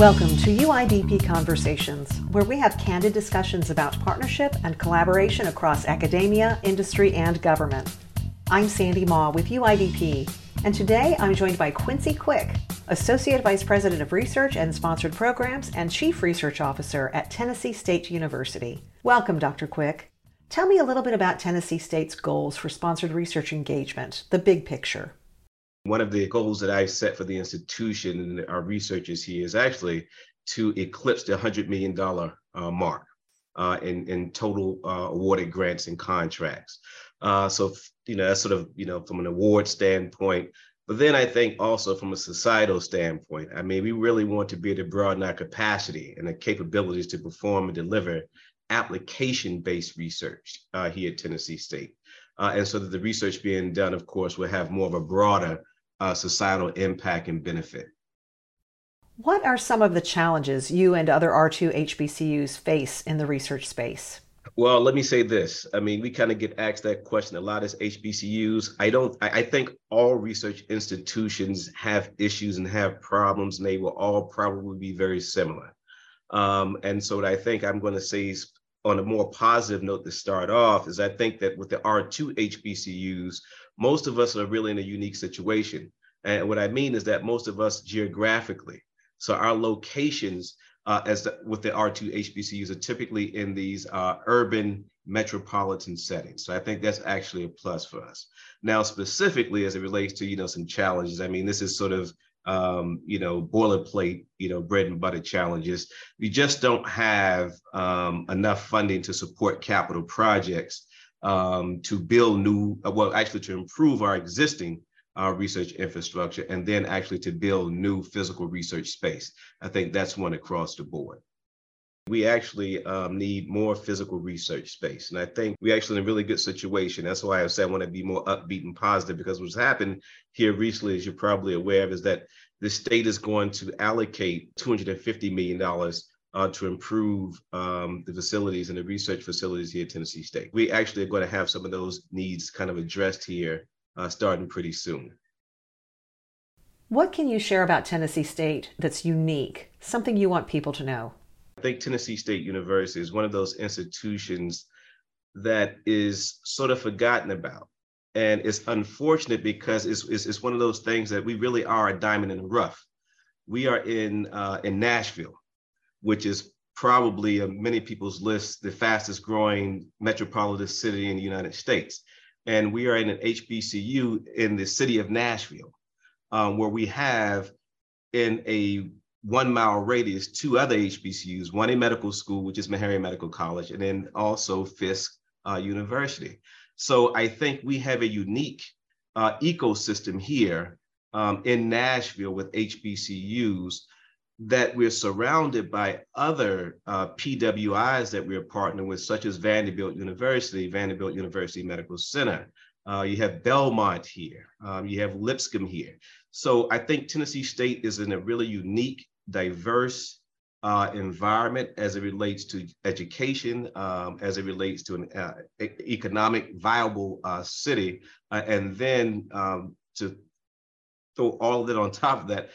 Welcome to UIDP Conversations, where we have candid discussions about partnership and collaboration across academia, industry, and government. I'm Sandy Maw with UIDP, and today I'm joined by Quincy Quick, Associate Vice President of Research and Sponsored Programs and Chief Research Officer at Tennessee State University. Welcome, Dr. Quick. Tell me a little bit about Tennessee State's goals for sponsored research engagement, the big picture. One of the goals that I've set for the institution and our researchers here is actually to eclipse the $100 million uh, mark uh, in, in total uh, awarded grants and contracts. Uh, so, you know, that's sort of, you know, from an award standpoint. But then I think also from a societal standpoint, I mean, we really want to be able to broaden our capacity and the capabilities to perform and deliver application-based research uh, here at Tennessee State. Uh, and so that the research being done, of course, will have more of a broader uh, societal impact and benefit. What are some of the challenges you and other R2 HBCUs face in the research space? Well, let me say this. I mean, we kind of get asked that question a lot as HBCUs. I don't, I, I, think all research institutions have issues and have problems, and they will all probably be very similar. Um, and so, what I think I'm going to say is on a more positive note to start off is I think that with the R2 HBCUs, most of us are really in a unique situation. And what I mean is that most of us geographically, so our locations uh, as the, with the R2 HBCUs are typically in these uh, urban metropolitan settings. So I think that's actually a plus for us. Now, specifically as it relates to, you know, some challenges, I mean, this is sort of, um, you know, boilerplate, you know, bread and butter challenges. We just don't have um, enough funding to support capital projects um, to build new, uh, well, actually to improve our existing uh, research infrastructure and then actually to build new physical research space. I think that's one across the board. We actually um, need more physical research space. And I think we're actually in a really good situation. That's why I said I want to be more upbeat and positive because what's happened here recently, as you're probably aware of, is that the state is going to allocate $250 million uh, to improve um, the facilities and the research facilities here at Tennessee State. We actually are going to have some of those needs kind of addressed here uh, starting pretty soon. What can you share about Tennessee State that's unique, something you want people to know? I think Tennessee State University is one of those institutions that is sort of forgotten about. And it's unfortunate because it's, it's, it's one of those things that we really are a diamond in the rough. We are in, uh, in Nashville which is probably on many people's lists the fastest growing metropolitan city in the United States. And we are in an HBCU in the city of Nashville, um, where we have in a one mile radius two other HBCUs, one a medical school, which is Meharry Medical College, and then also Fisk uh, University. So I think we have a unique uh, ecosystem here um, in Nashville with HBCUs that we're surrounded by other uh, PWIs that we're partnering with, such as Vanderbilt University, Vanderbilt University Medical Center. Uh, you have Belmont here. Um, you have Lipscomb here. So I think Tennessee State is in a really unique, diverse uh, environment as it relates to education, um, as it relates to an uh, economic viable uh, city, uh, and then um, to throw all of it on top of that,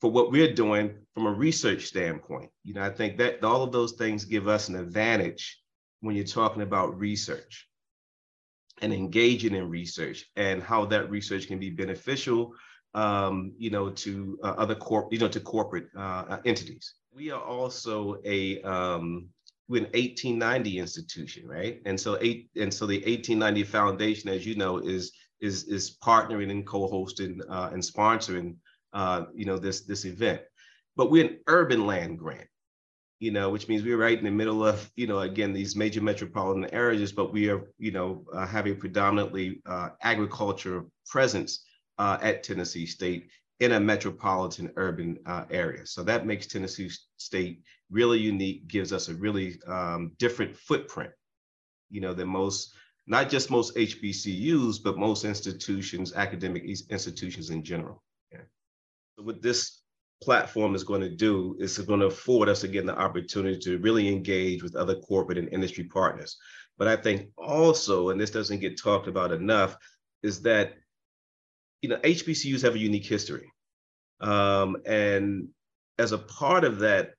for what we're doing from a research standpoint. You know, I think that all of those things give us an advantage when you're talking about research and engaging in research and how that research can be beneficial, um, you know, to uh, other corp, you know, to corporate uh, entities. We are also a um, we're an 1890 institution, right? And so eight, and so the 1890 Foundation, as you know, is is is partnering and co-hosting uh, and sponsoring uh, you know, this, this event. But we're an urban land grant, you know, which means we're right in the middle of, you know, again, these major metropolitan areas, but we are, you know, uh, have a predominantly uh, agriculture presence uh, at Tennessee State in a metropolitan urban uh, area. So that makes Tennessee State really unique, gives us a really um, different footprint, you know, than most, not just most HBCUs, but most institutions, academic institutions in general what this platform is going to do is going to afford us again the opportunity to really engage with other corporate and industry partners. But I think also, and this doesn't get talked about enough, is that you know HBCUs have a unique history, um, and as a part of that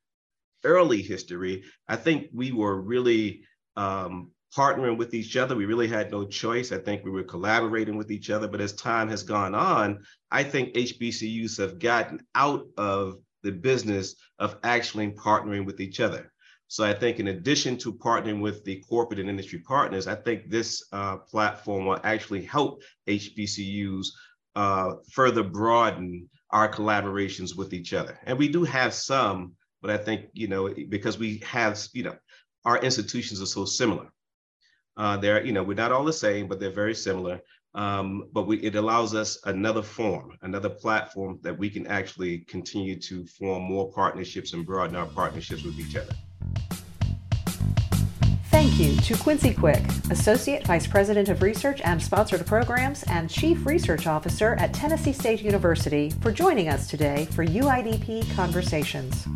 early history, I think we were really um, partnering with each other. We really had no choice. I think we were collaborating with each other. But as time has gone on, I think HBCUs have gotten out of the business of actually partnering with each other. So I think in addition to partnering with the corporate and industry partners, I think this uh, platform will actually help HBCUs uh, further broaden our collaborations with each other. And we do have some, but I think, you know, because we have, you know, our institutions are so similar. Uh, they're, you know, we're not all the same, but they're very similar. Um, but we, it allows us another form, another platform that we can actually continue to form more partnerships and broaden our partnerships with each other. Thank you to Quincy Quick, Associate Vice President of Research and Sponsored Programs and Chief Research Officer at Tennessee State University, for joining us today for UIDP Conversations.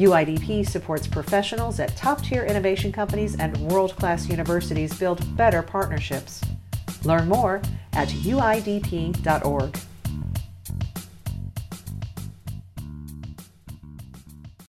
UIDP supports professionals at top tier innovation companies and world class universities build better partnerships. Learn more at uidp.org.